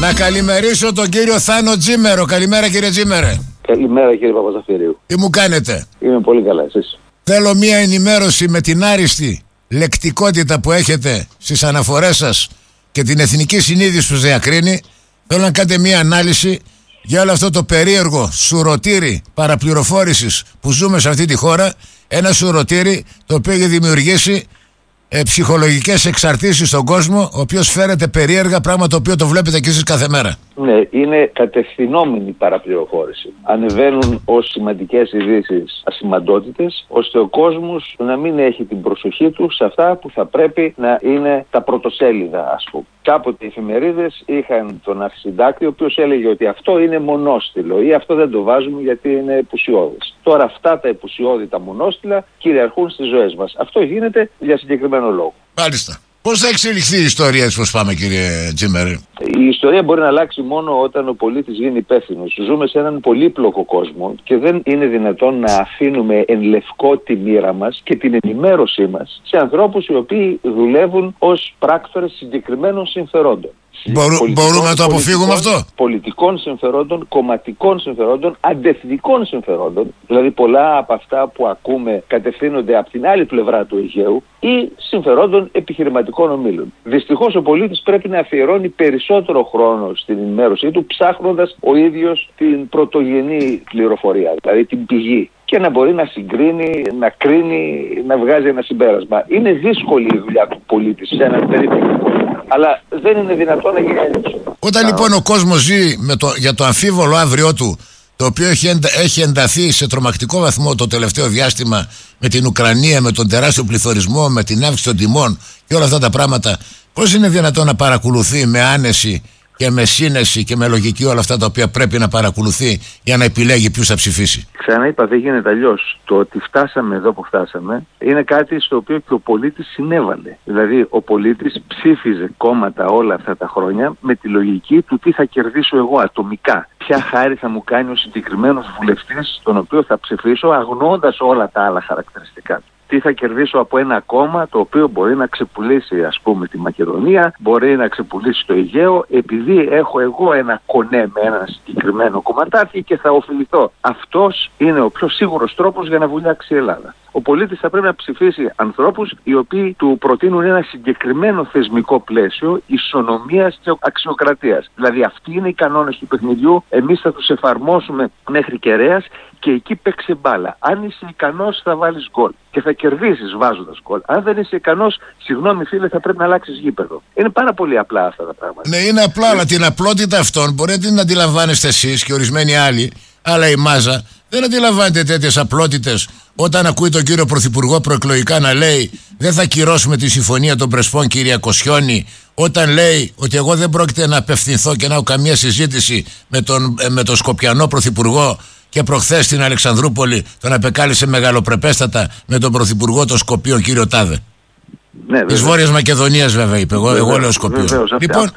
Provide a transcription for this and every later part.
Να καλημερίσω τον κύριο Θάνο Τζίμερο. Καλημέρα κύριε Τζίμερε. Καλημέρα κύριε Παπαζαφυρίου. Τι μου κάνετε; Είμαι πολύ καλά εσείς; Θέλω μία ενημέρωση με την άριστη λεκτικότητα που έχετε στις αναφορές σας και την εθνική συνείδηση που διακρίνει. Θέλω να κάνετε μία ανάλυση για όλο αυτό το περίεργο σουρωτήρι παραπληροφόρησης που ζούμε σε αυτή τη χώρα. Ένα σουρωτήρι το οποίο έχει δημιουργήσει ε, ψυχολογικές εξαρτήσεις στον κόσμο ο οποίος φέρεται περίεργα πράγμα το οποίο το βλέπετε και εσείς κάθε μέρα. Ναι, είναι κατευθυνόμενη παραπληροφόρηση. Ανεβαίνουν ως σημαντικές ειδήσεις ασημαντότητες, ώστε ο κόσμος να μην έχει την προσοχή του σε αυτά που θα πρέπει να είναι τα πρωτοσέλιδα, ας πούμε. Κάποτε οι εφημερίδες είχαν τον αρχισυντάκτη, ο οποίος έλεγε ότι αυτό είναι μονόστιλο ή αυτό δεν το βάζουμε γιατί είναι επουσιώδες. Τώρα αυτά τα επουσιώδη, τα μονόστιλα, κυριαρχούν στις ζωές μας. Αυτό γίνεται για συγκεκριμένο λόγο. Μάλιστα. Πώς θα εξελιχθεί η ιστορία έτσι πώ πάμε, κύριε Τζίμερ; Η ιστορία μπορεί να αλλάξει μόνο όταν ο πολίτης γίνει υπεύθυνο. Ζούμε σε έναν πολύπλοκο κόσμο και δεν είναι δυνατόν να αφήνουμε εν λευκό τη μοίρα μας και την ενημέρωσή μας σε ανθρώπους οι οποίοι δουλεύουν ως πράκτορες συγκεκριμένων συμφερόντων. Μπορούμε να το αποφύγουμε αυτό; Πολιτικών συμφερόντων, κομματικών συμφερόντων, αντεθνικών συμφερόντων. Δηλαδή πολλά από αυτά που ακούμε κατευθύνονται από την άλλη πλευρά του Αιγαίου ή συμφερόντων επιχειρηματικών ομίλων. Δυστυχώς ο πολίτης πρέπει να αφιερώνει περισσότερο χρόνο στην ενημέρωσή του, ψάχνοντας ο ίδιος την πρωτογενή πληροφορία, δηλαδή την πηγή και να μπορεί να συγκρίνει, να κρίνει, να βγάζει ένα συμπέρασμα. Είναι δύσκολη η δουλειά του πολίτη σε έναν περίπτωση. Αλλά δεν είναι δυνατόν να γίνει έτσι. Όταν λοιπόν ο κόσμος ζει με το, για το αμφίβολο αύριο του, το οποίο έχει, εντα, έχει ενταθεί σε τρομακτικό βαθμό το τελευταίο διάστημα με την Ουκρανία, με τον τεράστιο πληθωρισμό, με την αύξηση των τιμών και όλα αυτά τα πράγματα, πώς είναι δυνατόν να παρακολουθεί με άνεση και με σύνεση και με λογική όλα αυτά τα οποία πρέπει να παρακολουθεί για να επιλέγει ποιους θα ψηφίσει. Ξαναείπα, δεν γίνεται αλλιώς. Το ότι φτάσαμε εδώ που φτάσαμε είναι κάτι στο οποίο και ο πολίτης συνέβαλε. Δηλαδή, ο πολίτης ψήφιζε κόμματα όλα αυτά τα χρόνια με τη λογική του τι θα κερδίσω εγώ ατομικά. Ποια χάρη θα μου κάνει ο συγκεκριμένος βουλευτής, τον οποίο θα ψηφίσω, αγνώντα όλα τα άλλα χαρακτηριστικά τι θα κερδίσω από ένα κόμμα το οποίο μπορεί να ξεπουλήσει ας πούμε τη Μακεδονία, μπορεί να ξεπουλήσει το Αιγαίο επειδή έχω εγώ ένα κονέ με ένα συγκεκριμένο κομματάκι και θα ωφεληθώ. Αυτός είναι ο πιο σίγουρος τρόπος για να βουλιάξει η Ελλάδα. Ο πολίτης θα πρέπει να ψηφίσει ανθρώπους οι οποίοι του προτείνουν ένα συγκεκριμένο θεσμικό πλαίσιο ισονομίας και αξιοκρατίας. Δηλαδή αυτοί είναι οι κανόνες του παιχνιδιού, εμείς θα τους εφαρμόσουμε μέχρι κεραίας και εκεί παίξε μπάλα. Αν είσαι ικανός, θα βάλεις γκολ και θα κερδίσεις βάζοντας γκολ. Αν δεν είσαι ικανός, συγγνώμη φίλε, θα πρέπει να αλλάξεις γήπεδο. Είναι πάρα πολύ απλά αυτά τα πράγματα. Ναι, είναι απλά, αλλά την απλότητα αυτών μπορείτε να αντιλαμβάνεστε εσείς και ορισμένοι άλλοι, αλλά η μάζα δεν αντιλαμβάνεται τέτοιες απλότητες όταν ακούει τον κύριο Πρωθυπουργό προεκλογικά να λέει Δεν θα κυρώσουμε τη συμφωνία των Πρεσπών, κυρία Κοσιόνη, όταν λέει ότι εγώ δεν πρόκειται να απευθυνθώ και να έχω καμία συζήτηση με τον, ε, με τον Σκοπιανό Πρωθυπουργό και προχθές στην Αλεξανδρούπολη τον απεκάλυψε μεγαλοπρεπέστατα με τον Πρωθυπουργό των Σκοπίων, κύριο Τάδε. Ναι, Της Βόρειας Μακεδονίας, βέβαια, είπε. Εγώ, εγώ λέω Σκοπίο. Λοιπόν,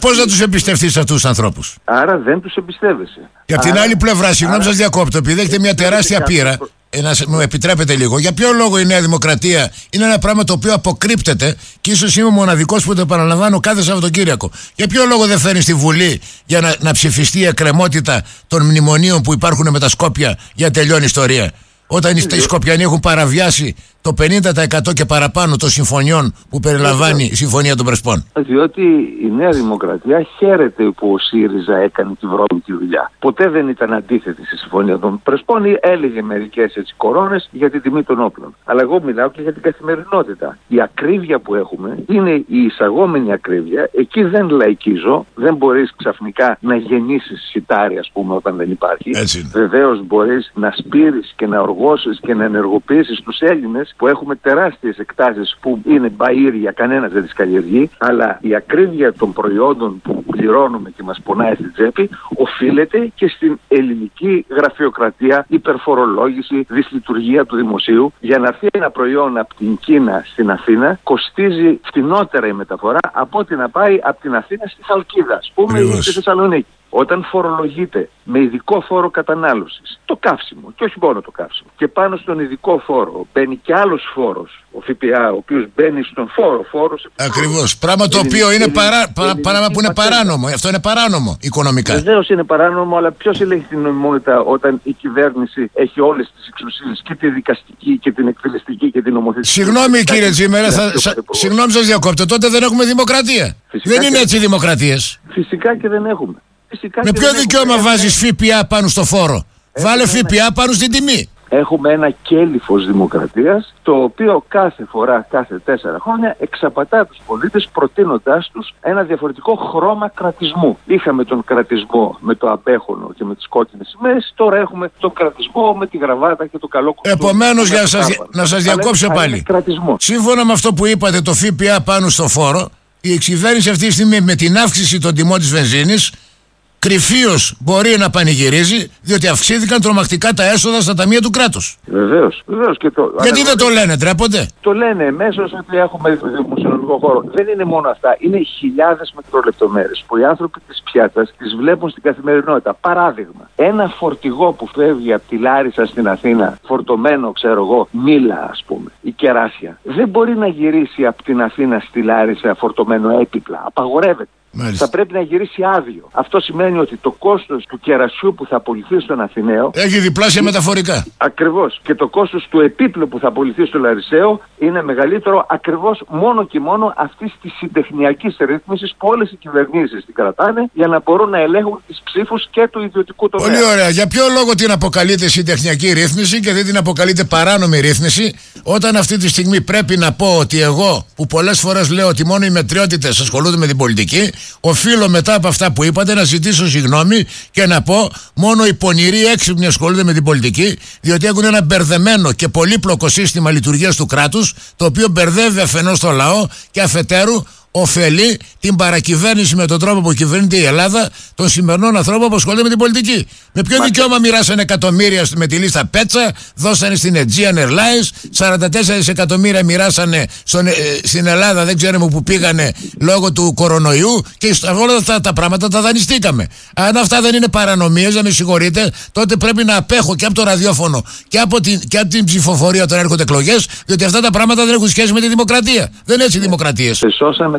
πώς να τους εμπιστευτείς αυτούς τους ανθρώπους; Άρα δεν τους εμπιστεύεσαι. Και από την άλλη πλευρά, συγγνώμη, σας διακόπτω, επειδή έχετε μια τεράστια πείρα. Ένα, μου επιτρέπετε λίγο. Για ποιο λόγο η Νέα Δημοκρατία είναι ένα πράγμα το οποίο αποκρύπτεται και ίσως είμαι ο μοναδικός που το επαναλαμβάνω κάθε Σαββατοκύριακο; Για ποιο λόγο δεν φέρνεις στη Βουλή για να, να ψηφιστεί η εκκρεμότητα των μνημονίων που υπάρχουν με τα Σκόπια για τελειώνει ιστορία; Όταν οι Σκοπιανοί έχουν παραβιάσει το 50% και παραπάνω των συμφωνιών που περιλαμβάνει η Συμφωνία των Πρεσπών. Διότι η Νέα Δημοκρατία χαίρεται που ο ΣΥΡΙΖΑ έκανε τη βρώμικη δουλειά. Ποτέ δεν ήταν αντίθετη στη Συμφωνία των Πρεσπών ή έλεγε μερικές έτσι κορώνες για την τιμή των όπλων. Αλλά εγώ μιλάω και για την καθημερινότητα. Η ακρίβεια που έχουμε είναι η εισαγόμενη ακρίβεια. Εκεί δεν λαϊκίζω. Δεν μπορείς ξαφνικά να γεννήσεις σιτάρι, ας πούμε, όταν δεν υπάρχει. Βεβαίως μπορείς να σπείρεις και να οργώσεις και να ενεργοποιήσεις τους Έλληνες που έχουμε τεράστιες εκτάσεις που είναι μπαΐρια, κανένας δεν τις καλλιεργεί, αλλά η ακρίβεια των προϊόντων που πληρώνουμε και μας πονάει στην τσέπη οφείλεται και στην ελληνική γραφειοκρατία, υπερφορολόγηση, δυσλειτουργία του δημοσίου. Για να έρθει ένα προϊόν από την Κίνα στην Αθήνα κοστίζει φτηνότερα η μεταφορά από ότι να πάει από την Αθήνα στη Χαλκίδα, ας πούμε, ή στη Θεσσαλονίκη. Όταν φορολογείται με ειδικό φόρο κατανάλωσης το καύσιμο και όχι μόνο το καύσιμο και πάνω στον ειδικό φόρο μπαίνει και άλλος φόρος ο ΦΠΑ ο οποίος μπαίνει στον φόρο φόρος Ακριβώς. Πράγμα το οποίο είναι παρά, πράγμα που είναι παράνομο. Αυτό είναι παράνομο οικονομικά. Βεβαίως είναι παράνομο αλλά ποιος ελέγχει την νομιμότητα όταν η κυβέρνηση έχει όλες τις εξουσίες και τη δικαστική και την εκτελεστική και την νομοθετική; Συγγνώμη κύριε Τζίμερα συγγνώμη σας διακόπτω. Τότε δεν έχουμε δημοκρατία. Δεν είναι έτσι οι δημοκρατίες. Φυσικά και δεν έχουμε Φυσικά Με ποιο δικαίωμα βάζεις ΦΠΑ πάνω στο φόρο; Βάλε ΦΠΑ πάνω στην τιμή. Έχουμε ένα κέλυφος δημοκρατίας το οποίο κάθε φορά, κάθε τέσσερα χρόνια εξαπατά τους πολίτες προτείνοντάς τους ένα διαφορετικό χρώμα κρατισμού. Είχαμε τον κρατισμό με το απέχονο και με τις κόκκινες σημαίες, τώρα έχουμε τον κρατισμό με τη γραβάτα και το καλό κουστούμι. Επομένως για να σας, να σας διακόψω πάλι. Σύμφωνα με αυτό που είπατε το ΦΠΑ πάνω στο φόρο, η εξυβέρνηση αυτή τη στιγμή με την αύξηση των τιμών της βενζίνης κρυφίω μπορεί να πανηγυρίζει, διότι αυξήθηκαν τρομακτικά τα έσοδα στα ταμεία του κράτους. Βεβαίως. Το... Γιατί δεν το λένε, τρέπονται. Το λένε μέσω ότι έχουμε δημοσιονομικό χώρο. Δεν είναι μόνο αυτά. Είναι χιλιάδες μικρολεπτομέρειες που οι άνθρωποι της πιάτας τις βλέπουν στην καθημερινότητα. Παράδειγμα, ένα φορτηγό που φεύγει από τη Λάρισα στην Αθήνα, φορτωμένο, ξέρω εγώ, μήλα ας πούμε, ή κεράσια, δεν μπορεί να γυρίσει από την Αθήνα στη Λάρισα φορτωμένο έπιπλα. Απαγορεύεται. Μάλιστα. θα πρέπει να γυρίσει άδειο. Αυτό σημαίνει ότι το κόστος του κερασιού που θα απολυθεί στον Αθηναίο. Έχει διπλάσια μεταφορικά. Ακριβώς. Και το κόστος του επίπλου που θα απολυθεί στο Λαρισαίο είναι μεγαλύτερο ακριβώς μόνο και μόνο αυτής της συντεχνιακής ρύθμισης που όλες οι κυβερνήσεις την κρατάνε για να μπορούν να ελέγχουν τις ψήφους και του ιδιωτικού τομέα. Πολύ ωραία. Για ποιο λόγο την αποκαλείται συντεχνιακή ρύθμιση και δεν την αποκαλείται παράνομη ρύθμιση, όταν αυτή τη στιγμή πρέπει να πω ότι εγώ, που πολλές φορές λέω ότι μόνο οι μετριότητες ασχολούνται με την πολιτική, οφείλω μετά από αυτά που είπατε να ζητήσω συγγνώμη και να πω μόνο οι πονηροί έξυπνοι ασχολούνται με την πολιτική, διότι έχουν ένα μπερδεμένο και πολύπλοκο σύστημα λειτουργίας του κράτους, το οποίο μπερδεύει αφενός το λαό και αφετέρου ωφελεί την παρακυβέρνηση με τον τρόπο που κυβερνείται η Ελλάδα των σημερινών ανθρώπων που ασχολούνται με την πολιτική. Με ποιο Μα... δικαίωμα μοιράσανε εκατομμύρια με τη λίστα Πέτσα, δώσανε στην Aegean Airlines, 44 εκατομμύρια μοιράσανε στον, ε, στην Ελλάδα, δεν ξέρουμε που πήγανε λόγω του κορονοϊού και όλα αυτά τα πράγματα τα δανειστήκαμε. Αν αυτά δεν είναι παρανομίες, να με συγχωρείτε, τότε πρέπει να απέχω και από το ραδιόφωνο και από την, και από την ψηφοφορία όταν έρχονται εκλογές, διότι αυτά τα πράγματα δεν έχουν σχέση με τη δημοκρατία. Δεν είναι έτσι οι δημοκρατίες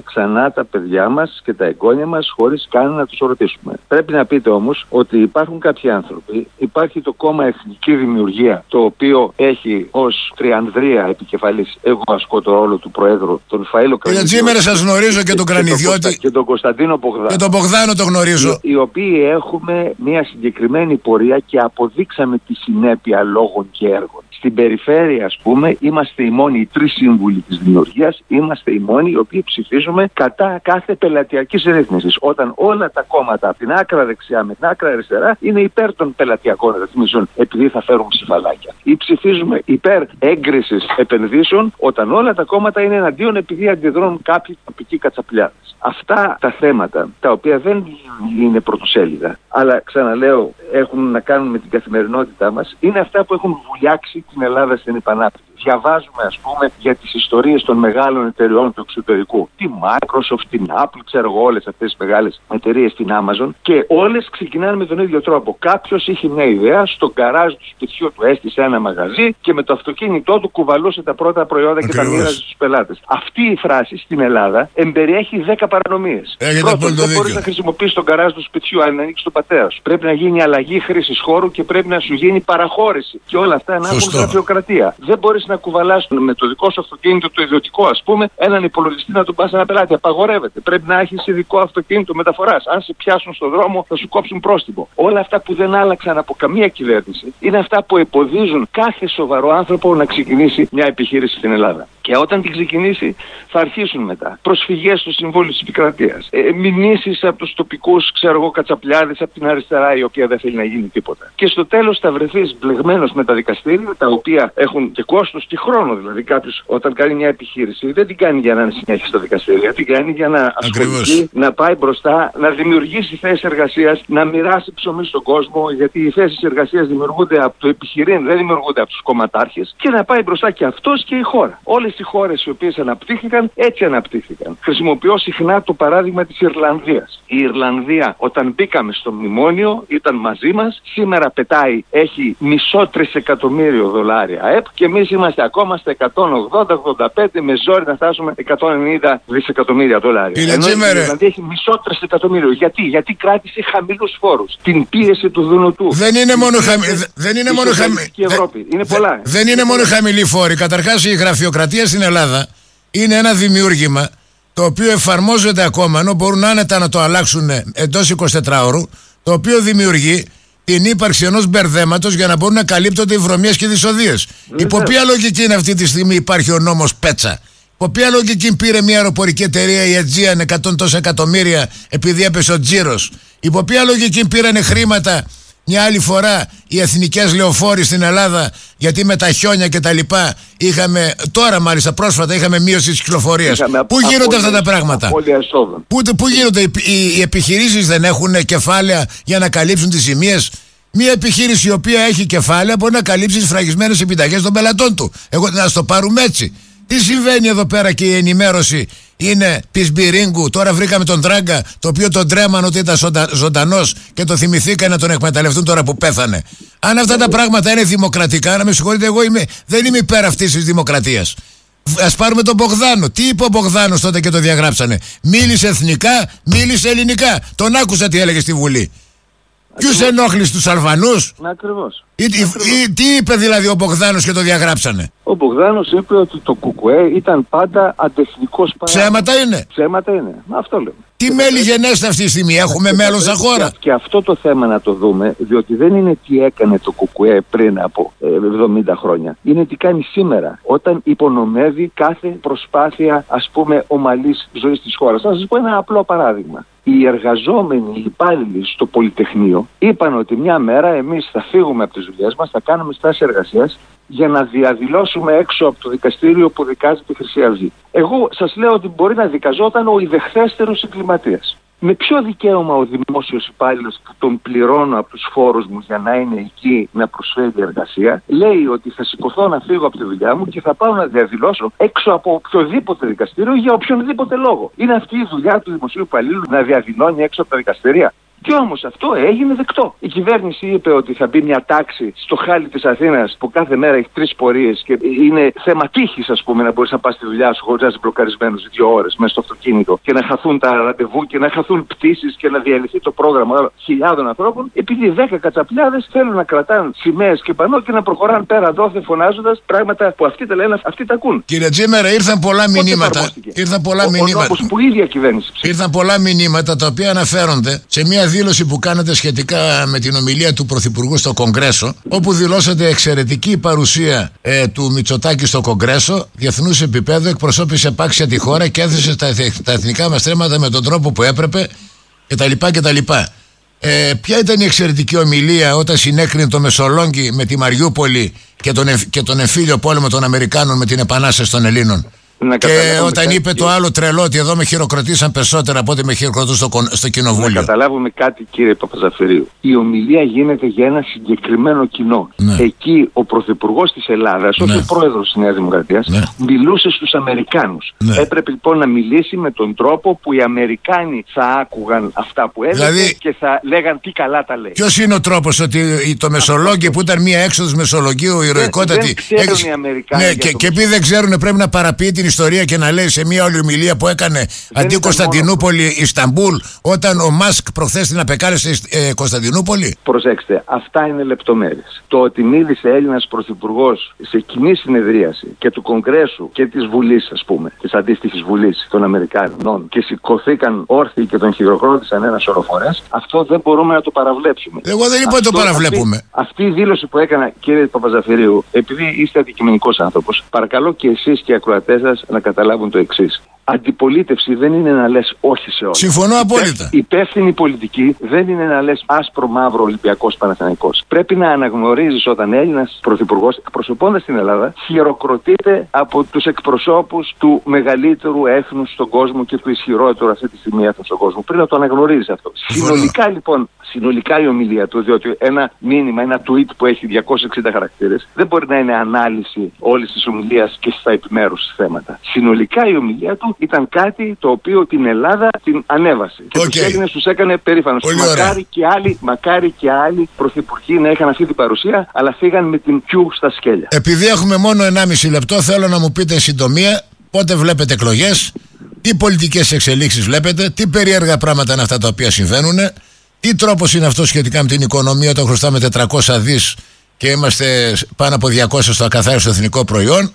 ξανά τα παιδιά μας και τα εγγόνια μας χωρίς καν να τους ρωτήσουμε. Πρέπει να πείτε όμως ότι υπάρχουν κάποιοι άνθρωποι, υπάρχει το κόμμα Εθνική Δημιουργία, το οποίο έχει ως τριανδρία επικεφαλής, εγώ ασκώ το ρόλο του Προέδρου, τον Φαΐλο Κρανιδιώτη. Κύριε σας γνωρίζω και τον Κρανιδιώτη. Και τον Κωνσταντίνο Πογδάνο. Και τον Πογδάνο το γνωρίζω. Οι, οι οποίοι έχουμε μια συγκεκριμένη πορεία και αποδείξαμε τη συνέπεια λόγων και έργων. Στην περιφέρεια, ας πούμε, είμαστε οι μόνοι, οι τρεις σύμβουλοι της δημιουργίας, είμαστε οι μόνοι οι οποίοι ψηφίζουμε κατά κάθε πελατειακής ρύθμισης. Όταν όλα τα κόμματα από την άκρα δεξιά με την άκρα αριστερά είναι υπέρ των πελατειακών ρυθμίσεων, επειδή θα φέρουν ψηφαλάκια. Ή ψηφίζουμε υπέρ έγκρισης επενδύσεων, όταν όλα τα κόμματα είναι εναντίον επειδή αντιδρούν κάποιοι τοπικοί κατσαπλιάδες. Αυτά τα θέματα, τα οποία δεν είναι πρωτοσέλιδα, αλλά ξαναλέω έχουν να κάνουν με την καθημερινότητά μας, είναι αυτά που έχουν βουλιάξει την Ελλάδα στην επανάπτυξη. Διαβάζουμε, ας πούμε, για τις ιστορίες των μεγάλων εταιριών του εξωτερικού. Τη Microsoft, την Apple, ξέρω εγώ, όλες αυτές τις μεγάλες εταιρείες, την Amazon. Και όλες ξεκινάνε με τον ίδιο τρόπο. Κάποιος είχε μια ιδέα, στο γκαράζ του σπιτιού του έστησε ένα μαγαζί και με το αυτοκίνητό του κουβαλούσε τα πρώτα προϊόντα και τα μοίραζε στους πελάτες. Αυτή η φράση στην Ελλάδα εμπεριέχει 10 παρανομίες. Πρώτον, δεν μπορείς να χρησιμοποιήσει τον γκαράζ του σπιτιού αν ανοίξεις το πατέρα σου. Πρέπει να γίνει αλλαγή χρήσης χώρου και πρέπει να σου γίνει παραχώρηση. Και όλα αυτά να έχουν γραφειοκρατία. Δεν μπορείς να κουβαλάς με το δικό σου αυτοκίνητο, το ιδιωτικό ας πούμε, έναν υπολογιστή να τον πας ένα πελάτη. Απαγορεύεται. Πρέπει να έχεις ειδικό αυτοκίνητο μεταφοράς. Αν σε πιάσουν στον δρόμο θα σου κόψουν πρόστιμο. Όλα αυτά που δεν άλλαξαν από καμία κυβέρνηση είναι αυτά που εμποδίζουν κάθε σοβαρό άνθρωπο να ξεκινήσει μια επιχείρηση στην Ελλάδα. Και όταν την ξεκινήσει θα αρχίσουν μετά. Προσφυγές στο Συμβούλιο της Επικρατείας. Ε, Μηνύσεις από τους τοπικούς, ξέρω εγώ, κατσαπλιάδε από την αριστερά η οποία δεν θέλει να γίνει τίποτα. Και στο τέλος θα βρεθείς μπλεγμένος με τα δικαστήρια τα οποία έχουν και κόστος και χρόνο. Δηλαδή κάποιος όταν κάνει μια επιχείρηση δεν την κάνει για να είναι συνέχεια στα δικαστήρια. Την κάνει για να ασχοληθεί, να πάει μπροστά, να δημιουργήσει θέσεις εργασίας, να μοιράσει ψωμί στον κόσμο. Γιατί οι θέσεις εργασίας δημιουργούνται από το επιχειρήν, δεν δημιουργούνται από τους κομματάρχες. Και να πάει μπροστά και αυτός και η χώρα. Όλες οι χώρες οι οποίες αναπτύχθηκαν έτσι αναπτύχθηκαν. Χρησιμοποιώ συχνά το παράδειγμα της Ιρλανδίας. Η Ιρλανδία όταν μπήκαμε στο μνημόνιο ήταν μαζί μας. Σήμερα πετάει, έχει μισό τρισεκατομμύριο δολάρια ΑΕΠ και εμείς είμαστε ακόμα στα 180-85 με ζόρι να φτάσουμε 190 δισεκατομμύρια δολάρια. Ενώ η Ιρλανδία έχει μισό τρισεκατομμύριο. Γιατί, Γιατί κράτησε χαμηλούς φόρους. Την πίεση του Δουνουτού. Δεν είναι μόνο χαμηλή. Δεν είναι μόνο χαμηλή. Είναι πολλά. Δεν είναι μόνο χαμηλή φόρη. Καταρχάς η γραφειοκρατία στην Ελλάδα είναι ένα δημιούργημα το οποίο εφαρμόζεται ακόμα ενώ μπορούν άνετα να το αλλάξουν εντός 24 ώρου το οποίο δημιουργεί την ύπαρξη ενός μπερδέματος για να μπορούν να καλύπτονται οι βρωμιές και οι δυσοδείες. Υπό ποια λογική είναι αυτή τη στιγμή υπάρχει ο νόμος Πέτσα; Υπό ποια λογική πήρε μια αεροπορική εταιρεία η Aegean 100 τόσα εκατομμύρια επειδή έπεσε ο τζίρος; Υπό ποια λογική πήρανε χρήματα μια άλλη φορά οι εθνικές λεωφόροι στην Ελλάδα, γιατί με τα χιόνια και τα λοιπά είχαμε, τώρα μάλιστα πρόσφατα είχαμε μείωση της κυκλοφορίας. Πού γίνονται αυτά τα πράγματα, Πού, πού γίνονται, οι, οι, οι επιχειρήσεις δεν έχουν κεφάλαια για να καλύψουν τις ζημίες; Μια επιχείρηση η οποία έχει κεφάλαια μπορεί να καλύψει τις φραγισμένες επιταγές των πελατών του. Εγώ να το πάρουμε έτσι. Τι συμβαίνει εδώ πέρα και η ενημέρωση είναι πισμπυρίγκου. Τώρα βρήκαμε τον Τράγκα, το οποίο τον τρέμαν ότι ήταν ζωντανός και το θυμηθήκαν να τον εκμεταλλευτούν τώρα που πέθανε. Αν αυτά τα πράγματα είναι δημοκρατικά, να με συγχωρείτε, εγώ είμαι, δεν είμαι υπέρ αυτής της δημοκρατίας. Α πάρουμε τον Μπογδάνο. Τι είπε ο Μπογδάνος τότε και το διαγράψανε; Μίλησε εθνικά, μίλησε ελληνικά. Τον άκουσα τι έλεγε στη Βουλή. Ποιους ενόχλησε τους Αλβανούς; Ακριβώς. Τι είπε δηλαδή ο Μπογδάνος και το διαγράψανε; Ο Μπογδάνος είπε ότι το Κουκουέ ήταν πάντα αντεθνικό Ψέματα είναι. Ψέματα είναι. Αυτό λέμε. Τι μέλη γενέστε αυτή τη στιγμή, έχουμε μέλλον σαν χώρα. Και αυτό το θέμα να το δούμε, διότι δεν είναι τι έκανε το Κουκουέ πριν από 70 ε, χρόνια. Είναι τι κάνει σήμερα, όταν υπονομεύει κάθε προσπάθεια, ας πούμε, ομαλής ζωής της χώρας. Θα σας πω ένα απλό παράδειγμα οι εργαζόμενοι, οι υπάλληλοι στο Πολυτεχνείο είπαν ότι μια μέρα εμείς θα φύγουμε από τι δουλειές μας, θα κάνουμε στάση εργασίας για να διαδηλώσουμε έξω από το δικαστήριο που δικάζει τη Χρυσή Αυγή. Εγώ σας λέω ότι μπορεί να δικαζόταν ο ιδεχθέστερος εγκληματίας με ποιο δικαίωμα ο δημόσιος υπάλληλος που τον πληρώνω από τους φόρους μου για να είναι εκεί να προσφέρει εργασία, λέει ότι θα σηκωθώ να φύγω από τη δουλειά μου και θα πάω να διαδηλώσω έξω από οποιοδήποτε δικαστήριο για οποιονδήποτε λόγο. Είναι αυτή η δουλειά του δημοσίου υπαλλήλου να διαδηλώνει έξω από τα δικαστήρια. Και όμως αυτό έγινε δεκτό. Η κυβέρνηση είπε ότι θα μπει μια τάξη στο χάλι της Αθήνας που κάθε μέρα έχει τρεις πορείες και είναι θέμα τύχης, ας πούμε, να μπορείς να πας στη δουλειά σου χωρίς να είσαι μπλοκαρισμένος δύο ώρες μέσα στο αυτοκίνητο και να χαθούν τα ραντεβού και να χαθούν πτήσεις και να διαλυθεί το πρόγραμμα χιλιάδων ανθρώπων, επειδή δέκα κατσαπλιάδες θέλουν να κρατάνε σημαίες και πανό και να προχωράνε πέρα δόθε φωνάζοντας πράγματα που αυτοί τα λένε, αυτοί τα ακούν. Κύριε Τζίμερα, ήρθαν πολλά μηνύματα. Ήρθαν πολλά μηνύματα. που η ίδια κυβέρνηση Ήρθαν πολλά μηνύματα τα οποία αναφέρονται σε μια δήλωση που κάνατε σχετικά με την ομιλία του Πρωθυπουργού στο Κογκρέσο, όπου δηλώσατε εξαιρετική παρουσία ε, του Μητσοτάκη στο Κογκρέσο, διεθνούς επίπεδου, εκπροσώπησε επάξια τη χώρα και έθεσε τα, τα εθνικά μας θέματα με τον τρόπο που έπρεπε κτλ. κτλ. Ε, ποια ήταν η εξαιρετική ομιλία όταν συνέκρινε το Μεσολόγγι με τη Μαριούπολη και τον, και τον εμφύλιο πόλεμο των Αμερικάνων με την επανάσταση των Ελλήνων; Και όταν είπε το άλλο τρελό ότι εδώ με χειροκροτήσαν περισσότερα από ό,τι με χειροκροτούν στο, στο κοινοβούλιο. Να καταλάβουμε κάτι κύριε Παπαζαφυρίου. Η ομιλία γίνεται για ένα συγκεκριμένο κοινό. Ναι. Εκεί ο Πρωθυπουργός της Ελλάδας, ναι. όχι ο πρόεδρος της Νέας Δημοκρατίας, ναι. μιλούσε στους Αμερικάνους. Ναι. Έπρεπε λοιπόν να μιλήσει με τον τρόπο που οι Αμερικάνοι θα άκουγαν αυτά που έλεγε δηλαδή, και θα λέγαν τι καλά τα λέει. Ποιος είναι ο τρόπος ότι το Μεσολόγγι που ήταν μια έξοδος Μεσολογίου ηρωικότατη. Δεν ξέρουν οι Αμερικάνοι. Ναι, και, και επειδή δεν ξέρουν πρέπει να παραποιεί την ιστορία και να λέει σε μια όλη ομιλία που έκανε αντί Κωνσταντινούπολη Ισταμπούλ όταν ο Μάσκ προχθές την απεκάλεσε ε, Κωνσταντινούπολη; Προσέξτε, αυτά είναι λεπτομέρειες. Το ότι μίλησε Έλληνας Πρωθυπουργός σε κοινή συνεδρίαση και του Κογκρέσου και της Βουλής, ας πούμε, της αντίστοιχης Βουλής των Αμερικάνων και σηκωθήκαν όρθιοι και τον χειροκρότησαν ένα σωρό φορές, αυτό δεν μπορούμε να το παραβλέψουμε. Εγώ δεν είπα ότι το παραβλέπουμε. Αυτή, αυτή η δήλωση που έκανα, κύριε Παπαζαφυρίου, επειδή είστε αντικειμενικός άνθρωπος, παρακαλώ και εσείς και οι ακροατές σας χώρα να καταλάβουν το εξής. Αντιπολίτευση δεν είναι να λες όχι σε όλα. Συμφωνώ απόλυτα. Υπεύθυνη πολιτική δεν είναι να λες άσπρο μαύρο Ολυμπιακός Παναθανικό. Πρέπει να αναγνωρίζεις όταν Έλληνας Πρωθυπουργός, εκπροσωπώντας την Ελλάδα, χειροκροτείται από τους εκπροσώπους του μεγαλύτερου έθνους στον κόσμο και του ισχυρότερου αυτή τη στιγμή έθνους στον κόσμο. Πρέπει να το αναγνωρίζεις αυτό. Συνολικά λοιπόν, συνολικά η ομιλία του, διότι ένα μήνυμα, ένα tweet που έχει 260 χαρακτήρες, δεν μπορεί να είναι ανάλυση όλης της ομιλίας και στα επιμέρους θέματα. Συνολικά η ομιλία του ήταν κάτι το οποίο την Ελλάδα την ανέβασε. Και okay. τους Έλληνες τους έκανε περήφανος. Μακάρι και, άλλοι, μακάρι και άλλοι πρωθυπουργοί να είχαν αυτή την παρουσία, αλλά φύγαν με την πιού στα σκέλια. Επειδή έχουμε μόνο 1,5 λεπτό, θέλω να μου πείτε συντομία πότε βλέπετε εκλογές, τι πολιτικές εξελίξεις βλέπετε, τι περίεργα πράγματα είναι αυτά τα οποία συμβαίνουν, τι τρόπος είναι αυτό σχετικά με την οικονομία όταν χρωστάμε 400 δις και είμαστε πάνω από 200 στο ακαθάριστο εθνικό προϊόν.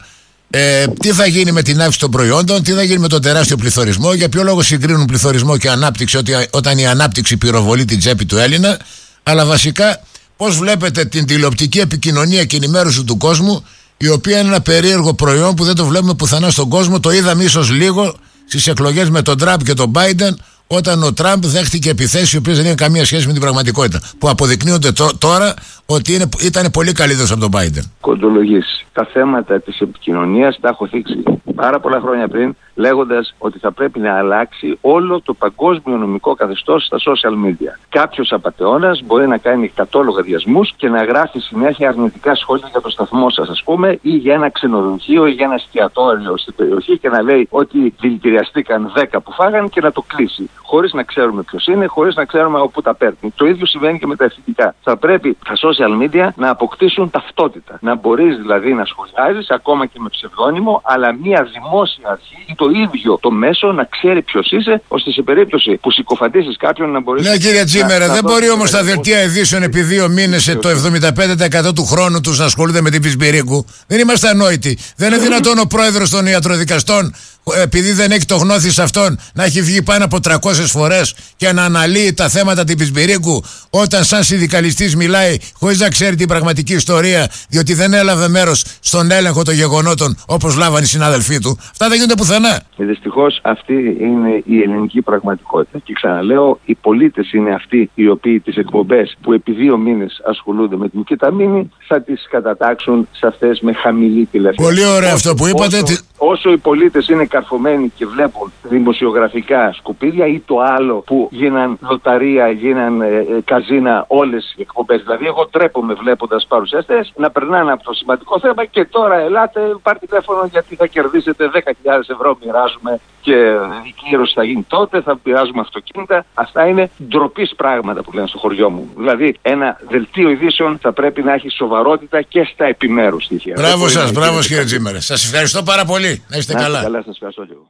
Ε, τι θα γίνει με την αύξηση των προϊόντων, τι θα γίνει με τον τεράστιο πληθωρισμό, για ποιο λόγο συγκρίνουν πληθωρισμό και ανάπτυξη ότι, όταν η ανάπτυξη πυροβολεί την τσέπη του Έλληνα, αλλά βασικά πώς βλέπετε την τηλεοπτική επικοινωνία και ενημέρωση του κόσμου, η οποία είναι ένα περίεργο προϊόν που δεν το βλέπουμε πουθενά στον κόσμο. Το είδαμε ίσως λίγο στις εκλογές με τον Τραμπ και τον Biden, όταν ο Τραμπ δέχτηκε επιθέσεις οι οποίες δεν είχαν καμία σχέση με την πραγματικότητα. Που αποδεικνύονται τώρα ότι είναι, ήταν πολύ καλύτερο από τον Biden. Κοντολογήσει. Τα θέματα της επικοινωνίας τα έχω θίξει πάρα πολλά χρόνια πριν, λέγοντας ότι θα πρέπει να αλλάξει όλο το παγκόσμιο νομικό καθεστώς στα social media. Κάποιος απαταιώνας μπορεί να κάνει κατόλογα διασμού και να γράφει συνέχεια αρνητικά σχόλια για το σταθμό σας, ας πούμε, ή για ένα ξενοδοχείο ή για ένα εστιατόριο στην περιοχή και να λέει ότι δηλητηριαστήκαν 10 που φάγαν και να το κλείσει. Χωρίς να ξέρουμε ποιος είναι, χωρίς να ξέρουμε όπου τα παίρνει. Το ίδιο συμβαίνει και με τα εθνικά. Θα πρέπει τα social media να αποκτήσουν ταυτότητα. Να μπορείς δηλαδή να σχολιάζεις ακόμα και με ψευδόνυμο, αλλά μία δημόσια αρχή ή το ίδιο το μέσο να ξέρει ποιος είσαι, ώστε σε περίπτωση που συκοφαντήσεις κάποιον να μπορείς. Ναι, κύριε Τζίμερα, δεν μπορεί όμως τα δελτία ειδήσεων επί δύο μήνες το 75% του χρόνου τους να ασχολούνται με την Πισμπυρίκου. Δεν είμαστε ανόητοι. Δεν είναι δυνατόν ο πρόεδρος των ιατροδικαστών επειδή δεν έχει το γνώθι σε αυτόν να έχει βγει πάνω από 300 φορές και να αναλύει τα θέματα την Πισμπυρίκου όταν σαν συνδικαλιστής μιλάει χωρίς να ξέρει την πραγματική ιστορία διότι δεν έλαβε μέρος στον έλεγχο των γεγονότων όπως λάβαν οι συνάδελφοί του. Αυτά δεν γίνονται πουθενά. Και δυστυχώς αυτή είναι η ελληνική πραγματικότητα. Και ξαναλέω, οι πολίτες είναι αυτοί οι οποίοι τις εκπομπές που επί δύο μήνες ασχολούνται με την Κιταμίνη θα τις κατατάξουν σε αυτές με χαμηλή τηλεφωνία. Πολύ ωραίο αυτό που είπατε. Όσο, όσο οι πολίτες είναι καρφωμένοι και βλέπουν δημοσιογραφικά σκουπίδια ή το άλλο που γίναν λοταρία, γίναν ε, ε, καζίνα όλες οι εκπομπές. Δηλαδή, εγώ τρέπομαι βλέποντας παρουσιαστές να περνάνε από το σημαντικό θέμα και τώρα ελάτε, πάρτε τηλέφωνο γιατί θα κερδίσετε 10.000 ευρώ, μοιράζουμε και η κύρωση θα γίνει τότε, θα πειράζουμε αυτοκίνητα. Αυτά είναι ντροπής πράγματα που λένε στο χωριό μου. Δηλαδή, ένα δελτίο ειδήσεων θα πρέπει να έχει σοβαρότητα και στα επιμέρους στοιχεία. Μπράβο σας, μπράβο κύριε Τζίμερε. Σας ευχαριστώ πάρα πολύ. Να είστε να καλά. καλά σας ευχαριστώ λίγο.